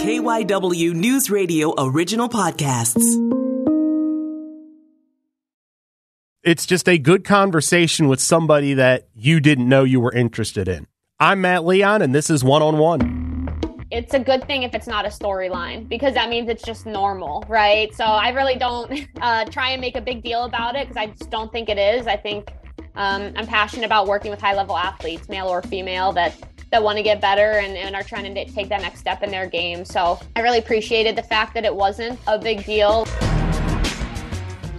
KYW News Radio original podcasts. It's just a good conversation with somebody that you didn't know you were interested in. I'm Matt Leon, and this is One on One it's a good thing if it's not a storyline because that means it's just normal, right? So I really don't uh, try and make a big deal about it because I just don't think it is. I think um, I'm passionate about working with high level athletes, male or female, that that want to get better and, and are trying to take that next step in their game. So I really appreciated the fact that it wasn't a big deal.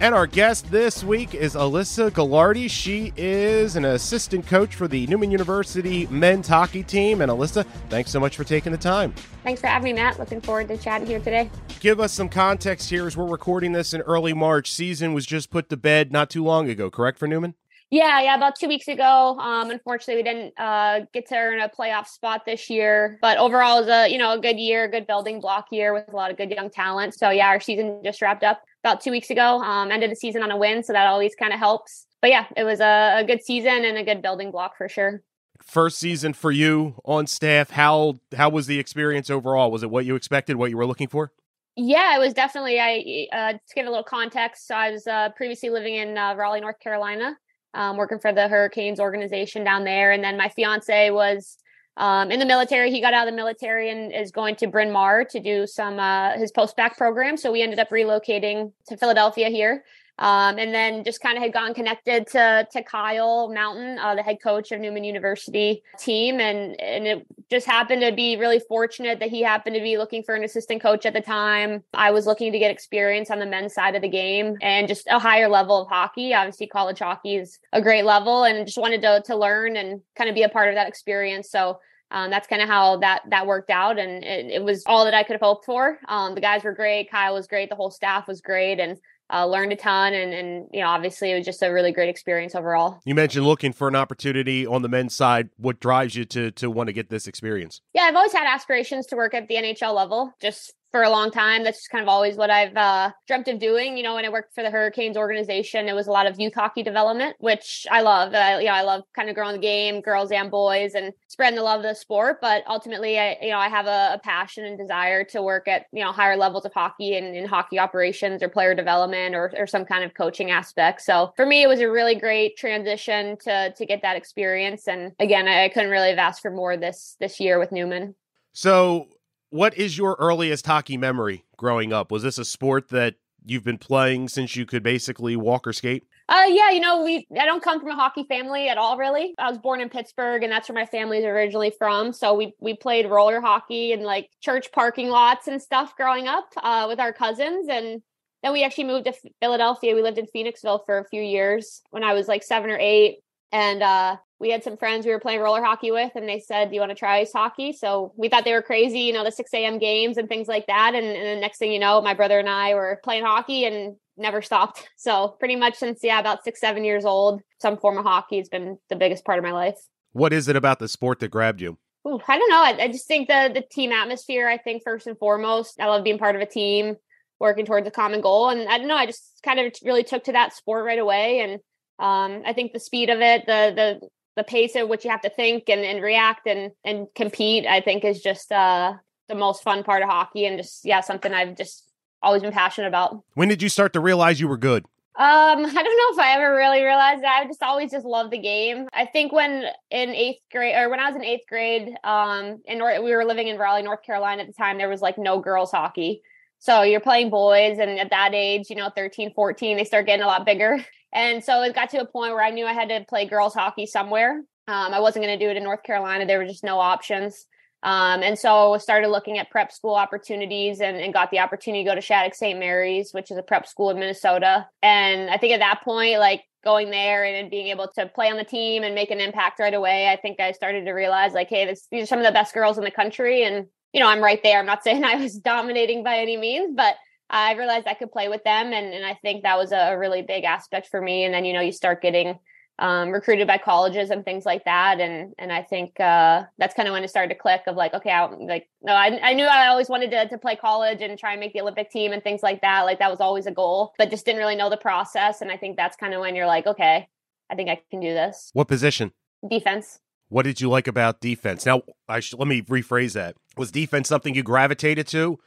And our guest this week is Alyssa Gagliardi. She is an assistant coach for the Neumann University men's hockey team. And Alyssa, thanks so much for taking the time. Thanks for having me, Matt. Looking forward to chatting here today. Give us some context here as we're recording this in early March. Season was just put to bed not too long ago, correct, for Neumann? Yeah, yeah, about two weeks ago. Um, unfortunately, we didn't uh, get to earn a playoff spot this year, but overall, it was a you know a good year, good building block year with a lot of good young talent. So yeah, our season just wrapped up about two weeks ago. Um, ended the season on a win, so that always kind of helps. But yeah, it was a, a good season and a good building block for sure. First season for you on staff. How how was the experience overall? Was it what you expected? What you were looking for? Yeah, it was definitely. I uh, to give a little context. So I was uh, previously living in uh, Raleigh, North Carolina um, working for the Hurricanes organization down there. And then my fiance was um, in the military. He got out of the military and is going to Bryn Mawr to do some uh, his post bac program. So we ended up relocating to Philadelphia here. Um, and then just kind of had gotten connected to to Kyle Mountain, uh, the head coach of Neumann University team, and and it just happened to be really fortunate that he happened to be looking for an assistant coach at the time. I was looking to get experience on the men's side of the game and just a higher level of hockey. Obviously, college hockey is a great level, and just wanted to to learn and kind of be a part of that experience. So. Um, that's kind of how that that worked out, and it, it, was all that I could have hoped for. Um, the guys were great, Kyle was great, the whole staff was great, and uh, learned a ton and, and you know obviously it was just a really great experience overall. You mentioned looking for an opportunity on the men's side. What drives you to to want to get this experience? Yeah i've always had aspirations to work at the nhl level just for a long time. That's just kind of always what I've uh, dreamt of doing. You know, when I worked for the Hurricanes organization, it was a lot of youth hockey development, which I love. I, you know, I love kind of growing the game, girls and boys, and spreading the love of the sport. But ultimately, I, you know, I have a, a passion and desire to work at you know higher levels of hockey and in hockey operations or player development or or some kind of coaching aspect. So for me, it was a really great transition to to get that experience. And again, I, I couldn't really have asked for more this this year with Neumann. So what is your earliest hockey memory growing up? Was this a sport that you've been playing since you could basically walk or skate? Uh, yeah, you know, we I don't come from a hockey family at all, really. I was born in Pittsburgh, and that's where my family's originally from. So we we played roller hockey in like church parking lots and stuff growing up uh, with our cousins, and then we actually moved to Philadelphia. We lived in Phoenixville for a few years when I was like seven or eight, and uh, we had some friends we were playing roller hockey with and they said do you want to try ice hockey? So we thought they were crazy you know the 6 a.m games and things like that. And, and the next thing you know my brother and i were playing hockey and never stopped. So pretty much since yeah about six seven years old some form of hockey has been the biggest part of my life. What is it about the sport that grabbed you? Ooh, i don't know. I, I just think the the team atmosphere i think first and foremost i love being part of a team working towards a common goal. And i don't know i just kind of really took to that sport right away. And um, I think the speed of it, the the the pace at which you have to think and, and react and and compete i think is just uh the most fun part of hockey and just yeah something i've just always been passionate about when did you start to realize you were good um, I don't know if I ever really realized that. I just always just loved the game. I think when in eighth grade or when I was in eighth grade, um, in North, we were living in Raleigh, North Carolina at the time, there was like no girls hockey. So you're playing boys and at that age, you know, 13, 14, they start getting a lot bigger. And so it got to a point where I knew I had to play girls hockey somewhere. Um, I wasn't going to do it in North Carolina. There were just no options. Um, and so I started looking at prep school opportunities and, and, got the opportunity to go to Shattuck St. Mary's, which is a prep school in Minnesota. And I think at that point, like going there and being able to play on the team and make an impact right away, I think I started to realize like, hey, this, these are some of the best girls in the country. And, you know, I'm right there. I'm not saying I was dominating by any means, but I realized I could play with them. And, and I think that was a really big aspect for me. And then, you know, you start getting um, recruited by colleges and things like that. And, and I think uh, that's kind of when it started to click of like, okay, I, like, no, I, I knew I always wanted to, to play college and try and make the Olympic team and things like that. Like that was always a goal, but just didn't really know the process. And I think that's kind of when you're like, okay, I think I can do this. What position? Defense. What did you like about defense? Now, I sh- let me rephrase that. Was defense something you gravitated to,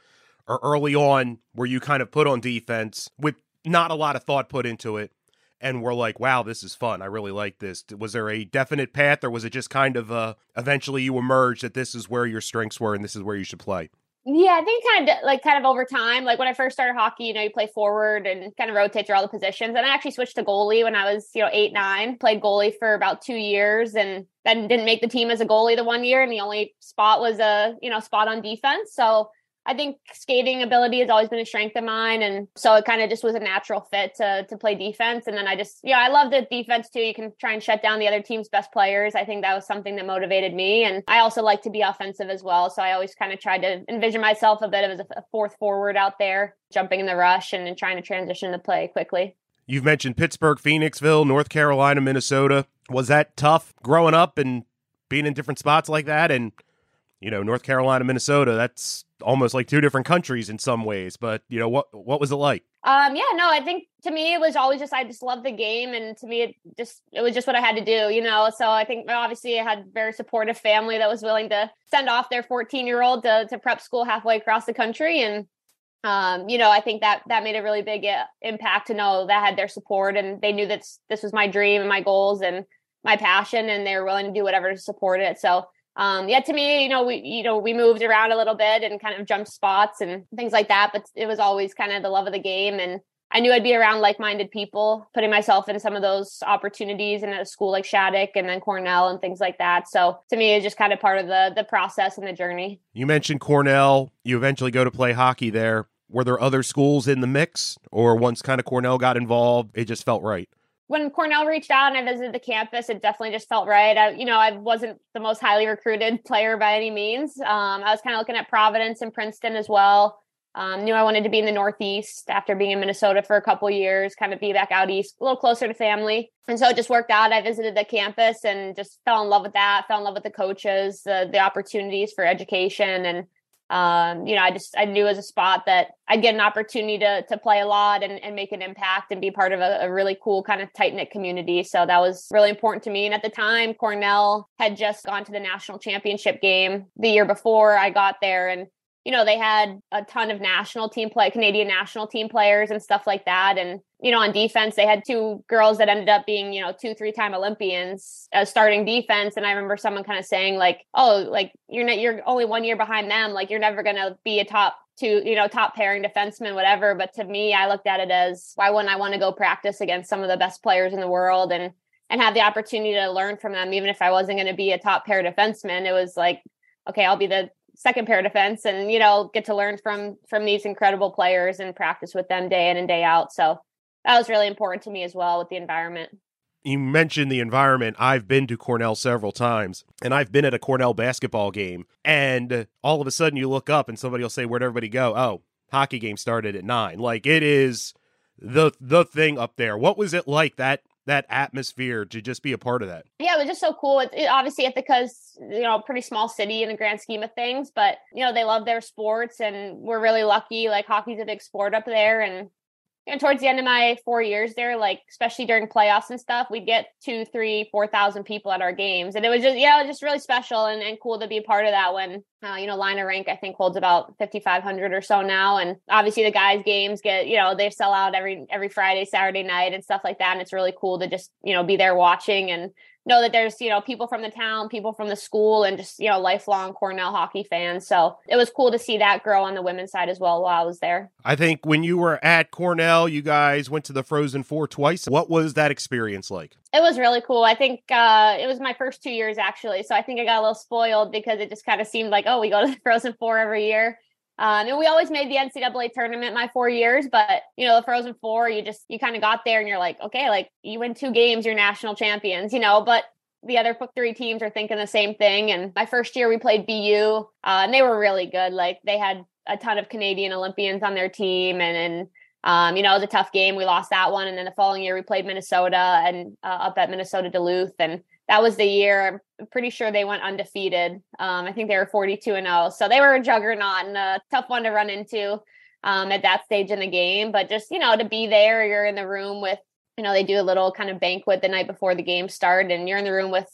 or early on where you kind of put on defense with not a lot of thought put into it, and were like, "Wow, this is fun. I really like this." Was there a definite path, or was it just kind of uh, eventually you emerged that this is where your strengths were and this is where you should play? Yeah, I think kind of like kind of over time. Like when I first started hockey, you know, you play forward and kind of rotate through all the positions. And I actually switched to goalie when I was, you know, eight, nine, played goalie for about two years and then didn't make the team as a goalie the one year. And the only spot was a, you know, spot on defense. So I think skating ability has always been a strength of mine. And so it kind of just was a natural fit to to play defense. And then I just, yeah, I love the defense too. You can try and shut down the other team's best players. I think that was something that motivated me. And I also like to be offensive as well. So I always kind of tried to envision myself a bit as a fourth forward out there, jumping in the rush and, and trying to transition the play quickly. You've mentioned Pittsburgh, Phoenixville, North Carolina, Minnesota. Was that tough growing up and being in different spots like that? And, you know, North Carolina, Minnesota, that's almost like two different countries in some ways. But you know what what was it like? Um, yeah, no, I think to me it was always just I just loved the game, and to me it just it was just what I had to do, you know. So I think obviously I had very supportive family that was willing to send off their 14 year old to to prep school halfway across the country, and um, you know, I think that that made a really big uh, impact to know that I had their support, and they knew that this was my dream and my goals and my passion, and they were willing to do whatever to support it. So um, yeah, to me, you know, we you know we moved around a little bit and kind of jumped spots and things like that, but it was always kind of the love of the game, and I knew I'd be around like-minded people, putting myself in some of those opportunities and at a school like Shattuck and then Cornell and things like that. So to me, it's just kind of part of the the process and the journey. You mentioned Cornell. You eventually go to play hockey there. Were there other schools in the mix, or once kind of Cornell got involved, it just felt right? When Cornell reached out and I visited the campus, it definitely just felt right. I, you know, I wasn't the most highly recruited player by any means. Um, I was kind of looking at Providence and Princeton as well. Um, knew I wanted to be in the Northeast after being in Minnesota for a couple years, kind of be back out east, a little closer to family. And so it just worked out. I visited the campus and just fell in love with that, fell in love with the coaches, the, the opportunities for education and um, you know, I just I knew as a spot that I'd get an opportunity to to play a lot and, and make an impact and be part of a, a really cool kind of tight knit community. So that was really important to me. And at the time, Cornell had just gone to the national championship game the year before I got there, and you know, they had a ton of national team play, Canadian national team players and stuff like that. And, you know, on defense, they had two girls that ended up being, you know, two, three time Olympians as starting defense. And I remember someone kind of saying like, oh, like you're not, you're only one year behind them. Like you're never going to be a top two, you know, top pairing defenseman, whatever. But to me, I looked at it as why wouldn't I want to go practice against some of the best players in the world and, and have the opportunity to learn from them, even if I wasn't going to be a top pair defenseman. It was like, okay, I'll be the second pair defense and you know get to learn from from these incredible players and practice with them day in and day out so that was really important to me as well with the environment you mentioned the environment. I've been to Cornell several times, and I've been at a Cornell basketball game. And all of a sudden, you look up, and somebody will say, "Where'd everybody go?" Oh, hockey game started at nine. Like it is the the thing up there. What was it like that that atmosphere to just be a part of that. Yeah, it was just so cool. It, it, obviously Ithaca's you know pretty small city in the grand scheme of things, but you know they love their sports, and we're really lucky. Like hockey's a big sport up there, and and towards the end of my four years there, like especially during playoffs and stuff, we'd get two, three, four thousand people at our games, and it was just yeah, it was just really special and, and cool to be a part of that. When uh, you know, Lynah Rink I think holds about fifty five hundred or so now, and obviously the guys' games get you know they sell out every every Friday, Saturday night, and stuff like that, and it's really cool to just you know be there watching and know that there's you know people from the town people from the school and just you know lifelong cornell hockey fans. So it was cool to see that grow on the women's side as well while i was there. I think when you were at cornell you guys went to the frozen four twice. What was that experience like? It was really cool. I think uh, it was my first two years actually. So i think i got a little spoiled because it just kind of seemed like oh we go to the frozen four every year um, and we always made the NCAA tournament my four years, but you know, the Frozen Four, you just you kind of got there and you're like, okay, like you win two games, you're national champions, you know. But the other three teams are thinking the same thing. And my first year, we played BU, uh, and they were really good. Like they had a ton of Canadian Olympians on their team, and and um, you know, it was a tough game. We lost that one, and then the following year we played Minnesota and uh, up at Minnesota Duluth, and that was the year. I'm pretty sure they went undefeated. Um, I think they were 42 and 0. So they were a juggernaut and a tough one to run into um, at that stage in the game. But just, you know, to be there, you're in the room with, you know, they do a little kind of banquet the night before the game started and you're in the room with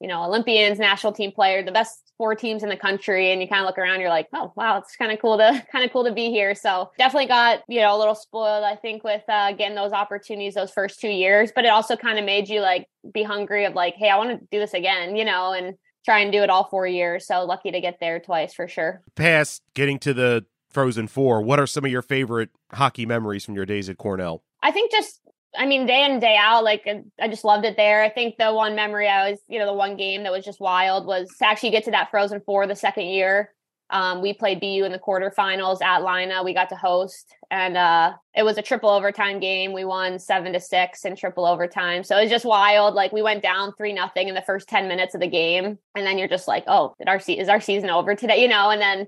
you know, Olympians, national team player, the best four teams in the country. And you kind of look around, you're like, oh, wow, it's kind of cool to kind of cool to be here. So definitely got, you know, a little spoiled, I think, with uh, getting those opportunities those first two years. But it also kind of made you like be hungry of like, hey, I want to do this again, you know, and try and do it all four years. So lucky to get there twice for sure. Past getting to the Frozen Four, what are some of your favorite hockey memories from your days at Cornell? I think just I mean, day in day out, like I just loved it there. I think the one memory I was, you know, the one game that was just wild was to actually get to that Frozen Four the second year. Um, we played BU in the quarterfinals at Lynah. We got to host, and uh, it was a triple overtime game. We won seven to six in triple overtime. So it was just wild. Like we went down three nothing in the first ten minutes of the game, and then you're just like, oh, did our se- is our season over today? You know, and then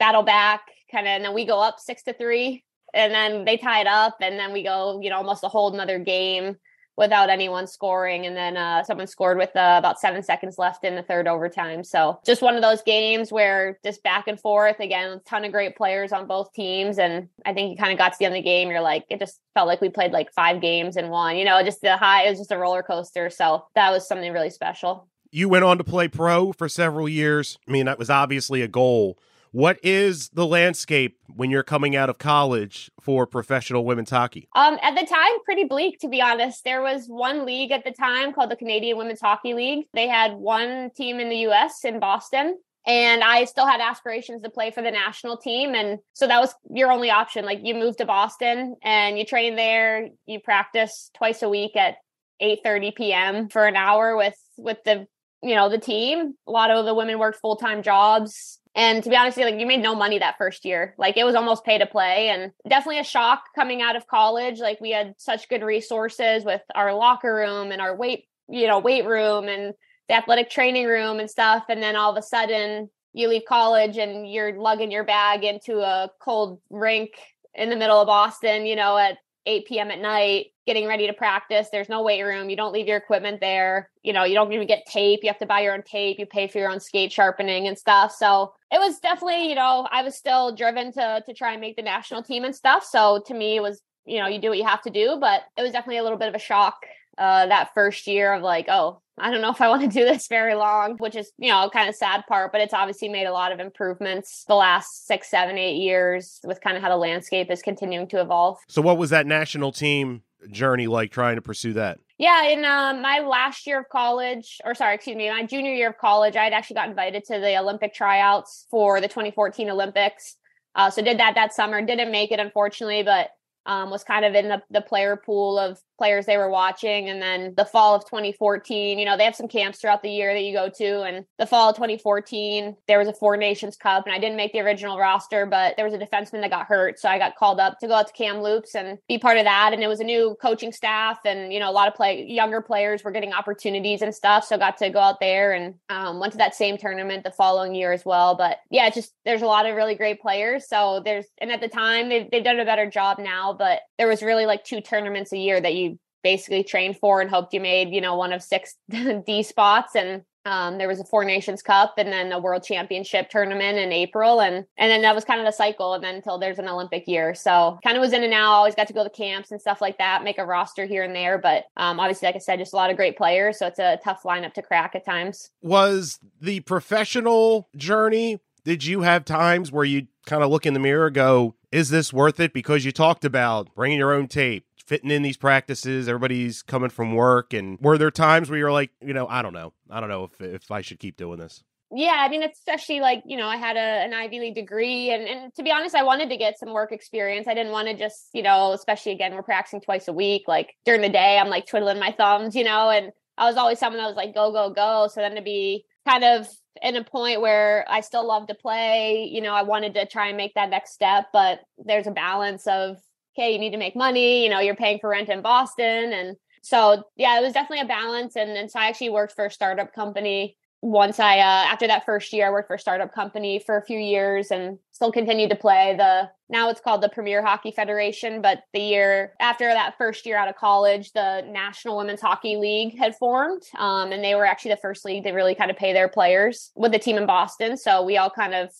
battle back, kind of, and then we go up six to three and then they tie it up and then we go you know almost a whole another game without anyone scoring. And then uh, someone scored with uh, about seven seconds left in the third overtime. So just one of those games where just back and forth again a ton of great players on both teams. And i think you kind of got to the end of the game you're like it just felt like we played like five games in one you know just the high it was just a roller coaster. So that was something really special. You went on to play pro for several years. I mean that was obviously a goal what is the landscape when you're coming out of college for professional women's hockey? Um, at the time, pretty bleak, to be honest. There was one league at the time called the Canadian Women's Hockey League. They had one team in the US in Boston. And I still had aspirations to play for the national team. And so that was your only option. Like you move to Boston and you train there, you practice twice a week at 8 30 p.m. for an hour with with the you know the team a lot of the women worked full-time jobs and to be honest, like you made no money that first year. Like it was almost pay to play and definitely a shock coming out of college. Like we had such good resources with our locker room and our weight, you know, weight room and the athletic training room and stuff. And then all of a sudden you leave college and you're lugging your bag into a cold rink in the middle of Boston, you know, at 8 p.m. at night, getting ready to practice. There's no weight room. You don't leave your equipment there. You know, you don't even get tape. You have to buy your own tape. You pay for your own skate sharpening and stuff. So it was definitely, you know, I was still driven to to try and make the national team and stuff. So to me, it was, you know, you do what you have to do. But it was definitely a little bit of a shock uh, that first year of like, oh, I don't know if I want to do this very long, which is, you know, kind of sad part, but it's obviously made a lot of improvements the last six, seven, eight years with kind of how the landscape is continuing to evolve. So, what was that national team journey like trying to pursue that? Yeah, in um, my last year of college, or sorry, excuse me, my junior year of college, I had actually got invited to the Olympic tryouts for the 2014 Olympics. Uh, so did that that summer. Didn't make it, unfortunately, but um, was kind of in the, the player pool of players they were watching. And then the fall of 2014, you know, they have some camps throughout the year that you go to. And the fall of 2014, there was a Four Nations Cup, and I didn't make the original roster, but there was a defenseman that got hurt. So I got called up to go out to Kamloops and be part of that. And it was a new coaching staff, and, you know, a lot of play younger players were getting opportunities and stuff. So got to go out there and um, went to that same tournament the following year as well. But yeah, just there's a lot of really great players. So there's, and at the time, they've, they've done a better job now, but there was really like two tournaments a year that you basically trained for and hoped you made, you know, one of six D spots. And um, there was a Four Nations Cup and then a World Championship tournament in April, and and then that was kind of the cycle, and then until there's an Olympic year. So kind of was in and out. Always got to go to camps and stuff like that, make a roster here and there. But um, obviously, like I said, just a lot of great players, so it's a tough lineup to crack at times. Was the professional journey? Did you have times where you kind of look in the mirror, go, "Is this worth it?" Because you talked about bringing your own tape, fitting in these practices. Everybody's coming from work, and were there times where you're like, you know, I don't know, I don't know if if I should keep doing this. Yeah, I mean, especially like you know, I had a, an Ivy League degree, and and to be honest, I wanted to get some work experience. I didn't want to just you know, especially again, we're practicing twice a week. Like during the day, I'm like twiddling my thumbs, you know, and I was always someone that was like go go go. So then to be kind of in a point where I still love to play, you know, I wanted to try and make that next step, but there's a balance of okay, you need to make money, you know, you're paying for rent in Boston. And so, yeah, it was definitely a balance. And, and so I actually worked for a startup company once I, uh, after that first year, I worked for a startup company for a few years and still continued to play the, now it's called the Premier Hockey Federation. But the year after that first year out of college, the National Women's Hockey League had formed. Um, and they were actually the first league to really kind of pay their players with the team in Boston. So we all kind of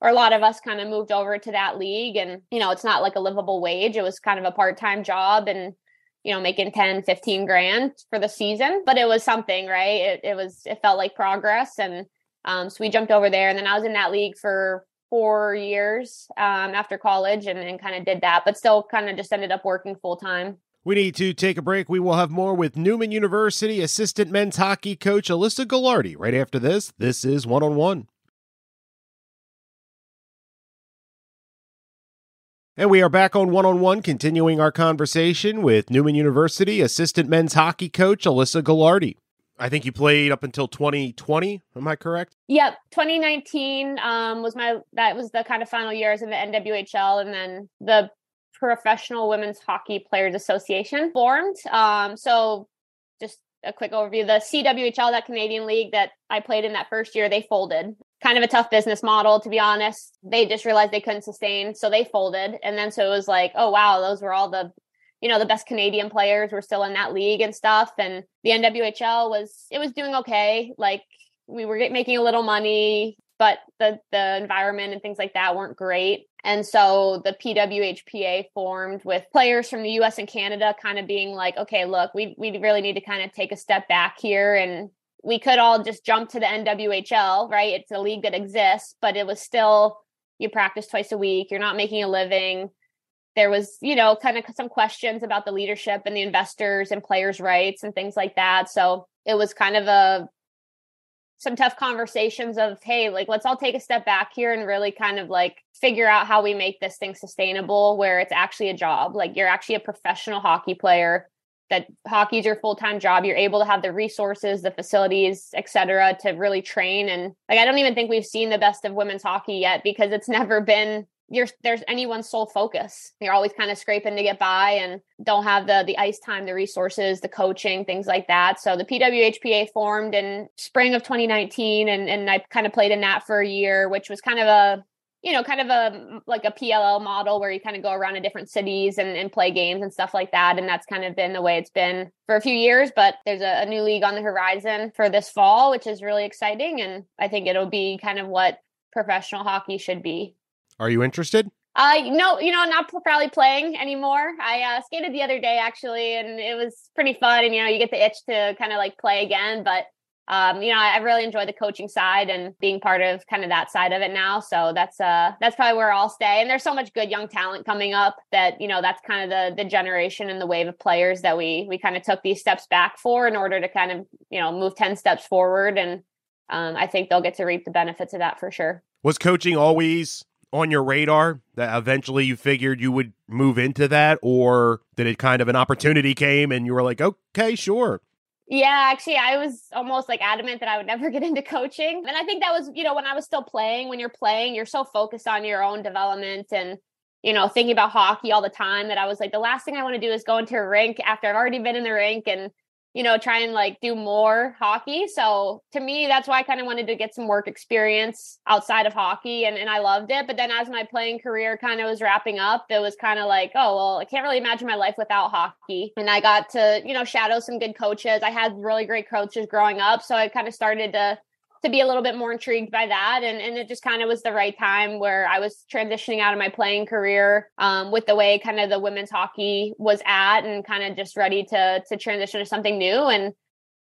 or a lot of us kind of moved over to that league and you know it's not like a livable wage it was kind of a part-time job and you know, making 10, 15 grand for the season, but it was something, right? It, it was, it felt like progress. And um, so we jumped over there. And then I was in that league for four years um, after college and, and kind of did that, but still kind of just ended up working full time. We need to take a break. We will have more with Neumann University assistant men's hockey coach Alyssa Gagliardi right after this. This is one on one. And we are back on one on one, continuing our conversation with Neumann University assistant men's hockey coach Alyssa Gagliardi. I think you played up until 2020. Am I correct? Yep, 2019 um, was my that was the kind of final years in the NWHL, and then the Professional Women's Hockey Players Association formed. Um, so, just a quick overview: the CWHL, that Canadian league that I played in that first year, they folded. Kind of a tough business model, to be honest. They just realized they couldn't sustain, so they folded. And then so it was like, oh wow, those were all the you know the best canadian players were still in that league and stuff and the nwhl was it was doing okay like we were making a little money but the the environment and things like that weren't great and so the PWHPA formed with players from the US and Canada kind of being like, okay, look, we, we really need to kind of take a step back here. And we could all just jump to the NWHL, right? It's a league that exists, but it was still, you practice twice a week, you're not making a living. There was, you know, kind of some questions about the leadership and the investors and players' rights and things like that. So it was kind of a some tough conversations of hey like let's all take a step back here and really kind of like figure out how we make this thing sustainable where it's actually a job like you're actually a professional hockey player that hockey's your full-time job you're able to have the resources the facilities etc to really train and like i don't even think we've seen the best of women's hockey yet because it's never been there's anyone's sole focus. You're always kind of scraping to get by and don't have the the ice time, the resources, the coaching, things like that. So the PWHPA formed in spring of 2019 and and I kind of played in that for a year, which was kind of a you know, kind of a like a PLL model where you kind of go around to different cities and, and play games and stuff like that. And that's kind of been the way it's been for a few years. But there's a, a new league on the horizon for this fall, which is really exciting. And I think it'll be kind of what professional hockey should be. Are you interested? Uh, no, you know, not probably playing anymore. I uh, skated the other day actually, and it was pretty fun. And you know, you get the itch to kind of like play again. But um, you know, I really enjoy the coaching side and being part of kind of that side of it now. So that's uh that's probably where I'll stay. And there's so much good young talent coming up that you know that's kind of the the generation and the wave of players that we we kind of took these steps back for in order to kind of you know move ten steps forward. And um, I think they'll get to reap the benefits of that for sure. Was coaching always on your radar that eventually you figured you would move into that or did it kind of an opportunity came and you were like okay sure yeah actually i was almost like adamant that i would never get into coaching and i think that was you know when i was still playing when you're playing you're so focused on your own development and you know thinking about hockey all the time that i was like the last thing i want to do is go into a rink after i've already been in the rink and you know, try and like do more hockey. So to me, that's why I kind of wanted to get some work experience outside of hockey and, and I loved it. But then as my playing career kind of was wrapping up, it was kind of like, oh, well, I can't really imagine my life without hockey. And I got to, you know, shadow some good coaches. I had really great coaches growing up. So I kind of started to to be a little bit more intrigued by that. And, and it just kind of was the right time where I was transitioning out of my playing career um, with the way kind of the women's hockey was at and kind of just ready to to transition to something new. And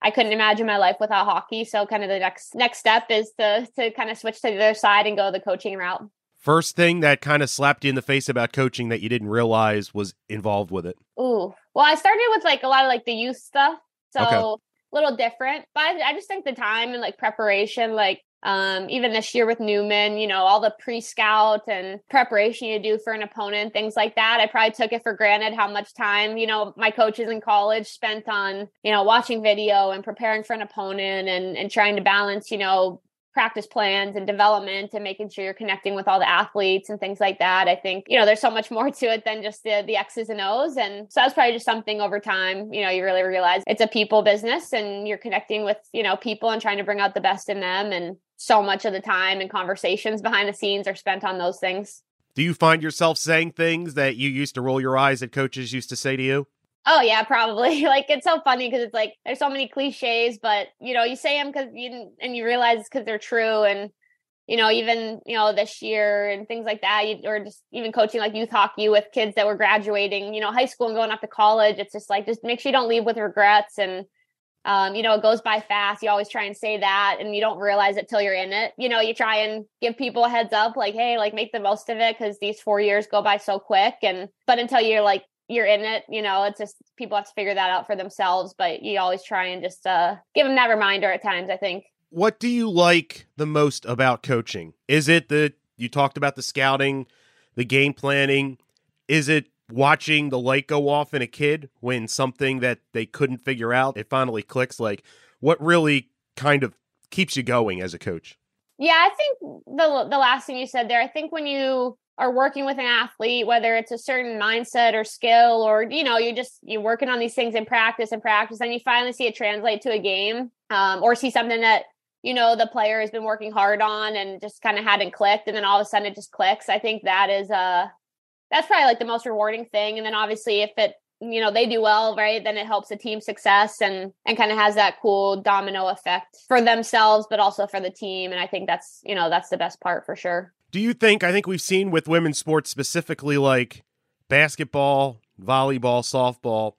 I couldn't imagine my life without hockey. So kind of the next next step is to to kind of switch to the other side and go the coaching route. First thing that kind of slapped you in the face about coaching that you didn't realize was involved with it. Ooh. Well, I started with like a lot of like the youth stuff. So okay little different. But I, just think the time and like preparation, like um, even this year with Neumann, you know, all the pre scout and preparation you do for an opponent, things like that. I probably took it for granted how much time, you know, my coaches in college spent on, you know, watching video and preparing for an opponent and, and trying to balance, you know, practice plans and development and making sure you're connecting with all the athletes and things like that. I think, you know, there's so much more to it than just the, the X's and O's. And so that's probably just something over time, you know, you really realize it's a people business and you're connecting with, you know, people and trying to bring out the best in them. And so much of the time and conversations behind the scenes are spent on those things. Do you find yourself saying things that you used to roll your eyes at coaches used to say to you? Oh yeah, probably. Like it's so funny because it's like there's so many cliches, but you know you say them because you and you realize because they're true. And you know, even, you know, this year and things like that, you, or just even coaching like youth hockey with kids that were graduating, you know, high school and going off to college. It's just like, just make sure you don't leave with regrets. And, um, you know, it goes by fast. You always try and say that and you don't realize it till you're in it. You know, you try and give people a heads up, like, hey, like make the most of it because these four years go by so quick. And, but until you're like, you're in it, you know, it's just people have to figure that out for themselves. But you always try and just uh, give them that reminder at times, I think what do you like the most about coaching? Is it the you talked about the scouting, the game planning? Is it watching the light go off in a kid when something that they couldn't figure out it finally clicks? Like, what really kind of keeps you going as a coach? Yeah, I think the the last thing you said there. I think when you are working with an athlete, whether it's a certain mindset or skill, or you know, you just you're working on these things in practice and practice, and you finally see it translate to a game, um, or see something that you know the player has been working hard on and just kind of hadn't clicked and then all of a sudden it just clicks. I think that is uh that's probably like the most rewarding thing and then obviously if it you know they do well right then it helps the team success and and kind of has that cool domino effect for themselves but also for the team and i think that's you know that's the best part for sure do you think i think we've seen with women's sports specifically like basketball volleyball softball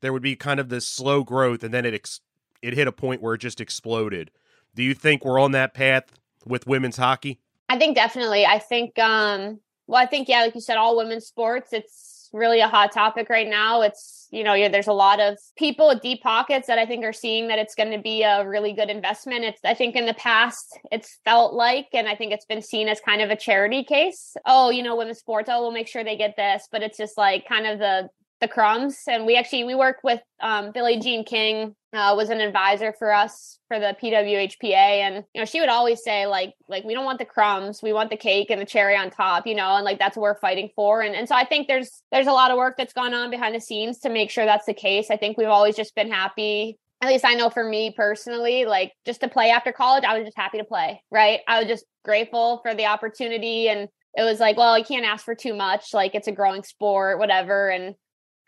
there would be kind of this slow growth and then it ex- it hit a point where it just exploded do you think we're on that path with women's hockey? I think definitely. I think um well I think yeah like you said all women's sports it's really a hot topic right now. It's you know yeah, there's a lot of people with deep pockets that I think are seeing that it's going to be a really good investment. It's I think in the past it's felt like and I think it's been seen as kind of a charity case. Oh, you know women's sports oh we'll make sure they get this, but it's just like kind of the the crumbs and we actually we worked with um, billie jean king uh, was an advisor for us for the pwhpa and you know she would always say like like we don't want the crumbs we want the cake and the cherry on top you know and like that's what we're fighting for and, and so i think there's there's a lot of work that's gone on behind the scenes to make sure that's the case i think we've always just been happy at least I know for me personally, like just to play after college, I was just happy to play, right? I was just grateful for the opportunity. And it was like, well, you can't ask for too much. Like it's a growing sport, whatever. And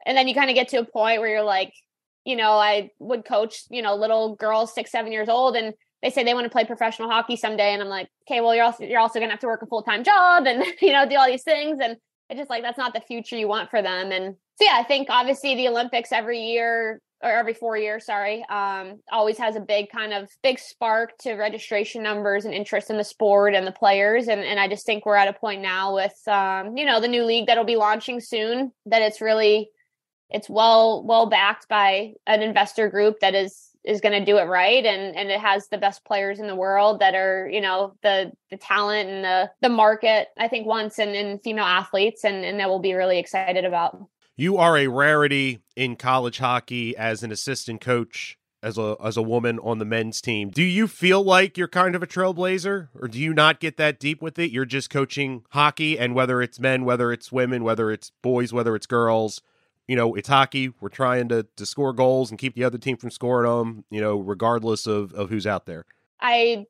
and then you kind of get to a point where you're like you know i would coach you know little girls six seven years old and they say they want to play professional hockey someday and i'm like okay well you're also you're also going to have to work a full-time job and you know do all these things and it's just like that's not the future you want for them and so yeah i think obviously the olympics every year or every four years sorry um always has a big kind of big spark to registration numbers and interest in the sport and the players and and i just think we're at a point now with um you know the new league that'll be launching soon that it's really it's well well backed by an investor group that is is going to do it right and and it has the best players in the world that are you know the the talent and the the market i think once and in female athletes and and that we'll be really excited about you are a rarity in college hockey as an assistant coach as a as a woman on the men's team. Do you feel like you're kind of a trailblazer or do you not get that deep with it? You're just coaching hockey and whether it's men, whether it's women, whether it's boys, whether it's girls, you know, it's hockey. We're trying to to score goals and keep the other team from scoring them, you know, regardless of of who's out there. I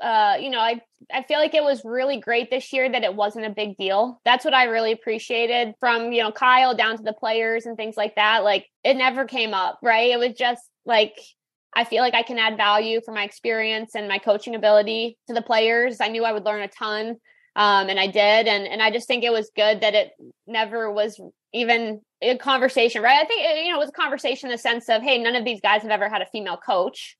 uh, you know, I I feel like it was really great this year that it wasn't a big deal. That's what I really appreciated from, you know, Kyle down to the players and things like that. Like it never came up, right? It was just like I feel like I can add value for my experience and my coaching ability to the players. I knew I would learn a ton. Um, and I did, and and I just think it was good that it never was even a conversation, right? I think it, you know it was a conversation in the sense of, hey, none of these guys have ever had a female coach,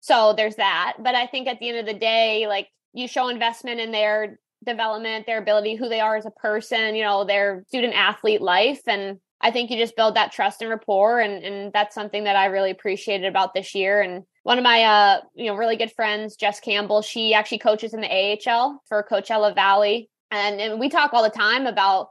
so there's that. But I think at the end of the day, like you show investment in their development, their ability, who they are as a person, you know, their student athlete life, and I think you just build that trust and rapport, and and that's something that I really appreciated about this year. And one of my uh you know really good friends, Jess Campbell, she actually coaches in the AHL for Coachella Valley, and and we talk all the time about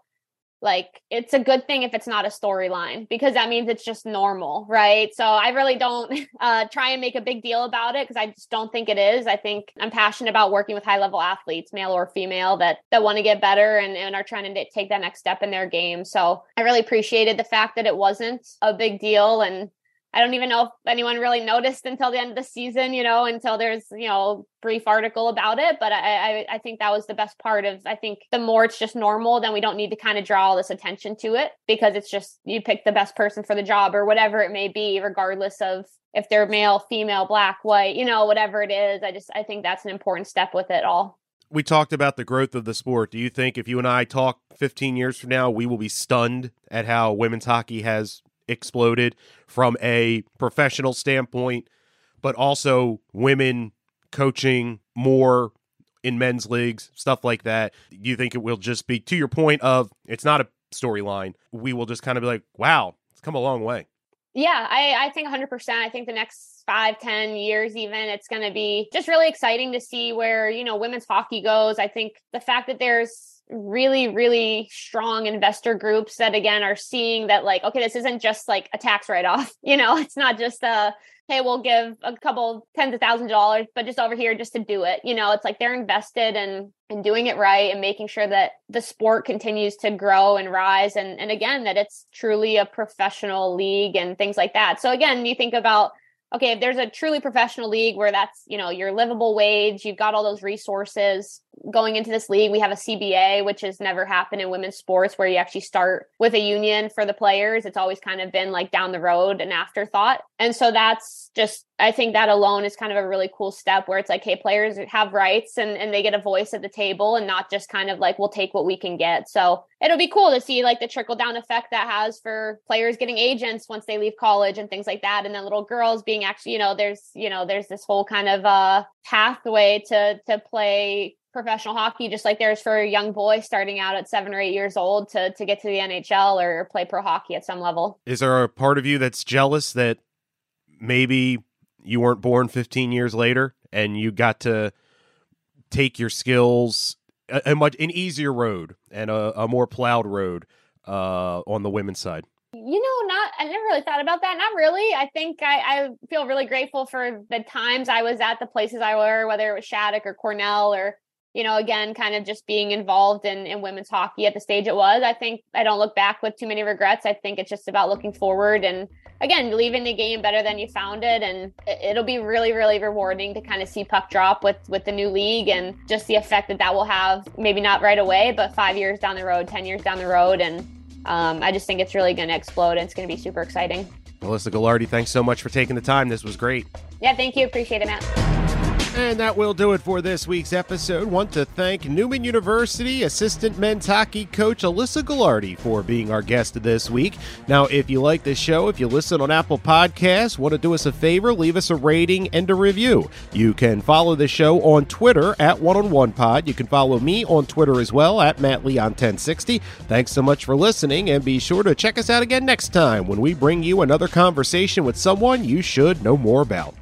like it's a good thing if it's not a storyline because that means it's just normal right? So i really don't uh, try and make a big deal about it because i just don't think it is. I think i'm passionate about working with high level athletes male or female that that want to get better and, and are trying to take that next step in their game. So i really appreciated the fact that it wasn't a big deal and I don't even know if anyone really noticed until the end of the season, you know, until there's, you know, brief article about it. But I, I, I think that was the best part of I think the more it's just normal, then we don't need to kind of draw all this attention to it because it's just you pick the best person for the job or whatever it may be, regardless of if they're male, female, black, white, you know, whatever it is. I just I think that's an important step with it all. we talked about the growth of the sport. Do you think if you and I talk 15 years from now, we will be stunned at how women's hockey has exploded from a professional standpoint, but also women coaching more in men's leagues, stuff like that? You think it will just be to your point of it's not a storyline? We will just kind of be like, wow, it's come a long way. Yeah, I, I think 100%. I think the next five, ten years, even, it's going to be just really exciting to see where, you know, women's hockey goes. I think the fact that there's really, really strong investor groups that, again, are seeing that, like, okay, this isn't just like a tax write off. You know, it's not just a, hey, we'll give a couple tens of thousands of dollars, but just over here just to do it. You know, it's like they're invested in in doing it right and making sure that the sport continues to grow and rise and and again that it's truly a professional league and things like that. So again, you think about okay, if there's a truly professional league where that's, you know, your livable wage, you've got all those resources going into this league, we have a CBA, which has never happened in women's sports where you actually start with a union for the players. It's always kind of been like down the road, an afterthought. And so that's just, I think that alone is kind of a really cool step where it's like, hey, players have rights and, and they get a voice at the table and not just kind of like, we'll take what we can get. So it'll be cool to see like the trickle down effect that has for players getting agents once they leave college and things like that. And then little girls being actually, you know, there's, you know, there's this whole kind of uh pathway to to play professional hockey just like there's for a young boy starting out at seven or eight years old to to get to the NHL or play pro hockey at some level. Is there a part of you that's jealous that maybe you weren't born 15 years later and you got to take your skills a, a much an easier road and a, a more plowed road uh, on the women's side? You know, not I never really thought about that. Not really. I think I, I feel really grateful for the times I was at the places I were, whether it was Shattuck or Cornell or you know, again, kind of just being involved in, in women's hockey at the stage it was. I think I don't look back with too many regrets. I think it's just about looking forward and again, leaving the game better than you found it. And it'll be really, really rewarding to kind of see puck drop with, with the new league and just the effect that that will have, maybe not right away, but five years down the road, 10 years down the road. And um, I just think it's really going to explode and it's going to be super exciting. Melissa Gagliardi, thanks so much for taking the time. This was great. Yeah, thank you. Appreciate it, Matt. And that will do it for this week's episode. Want to thank Neumann University assistant men's hockey coach Alyssa Gagliardi for being our guest this week. Now, if you like this show, if you listen on Apple Podcasts, want to do us a favor, leave us a rating and a review. You can follow the show on Twitter at One on One Pod. You can follow me on Twitter as well at Matt Leon 1060. Thanks so much for listening, and be sure to check us out again next time when we bring you another conversation with someone you should know more about.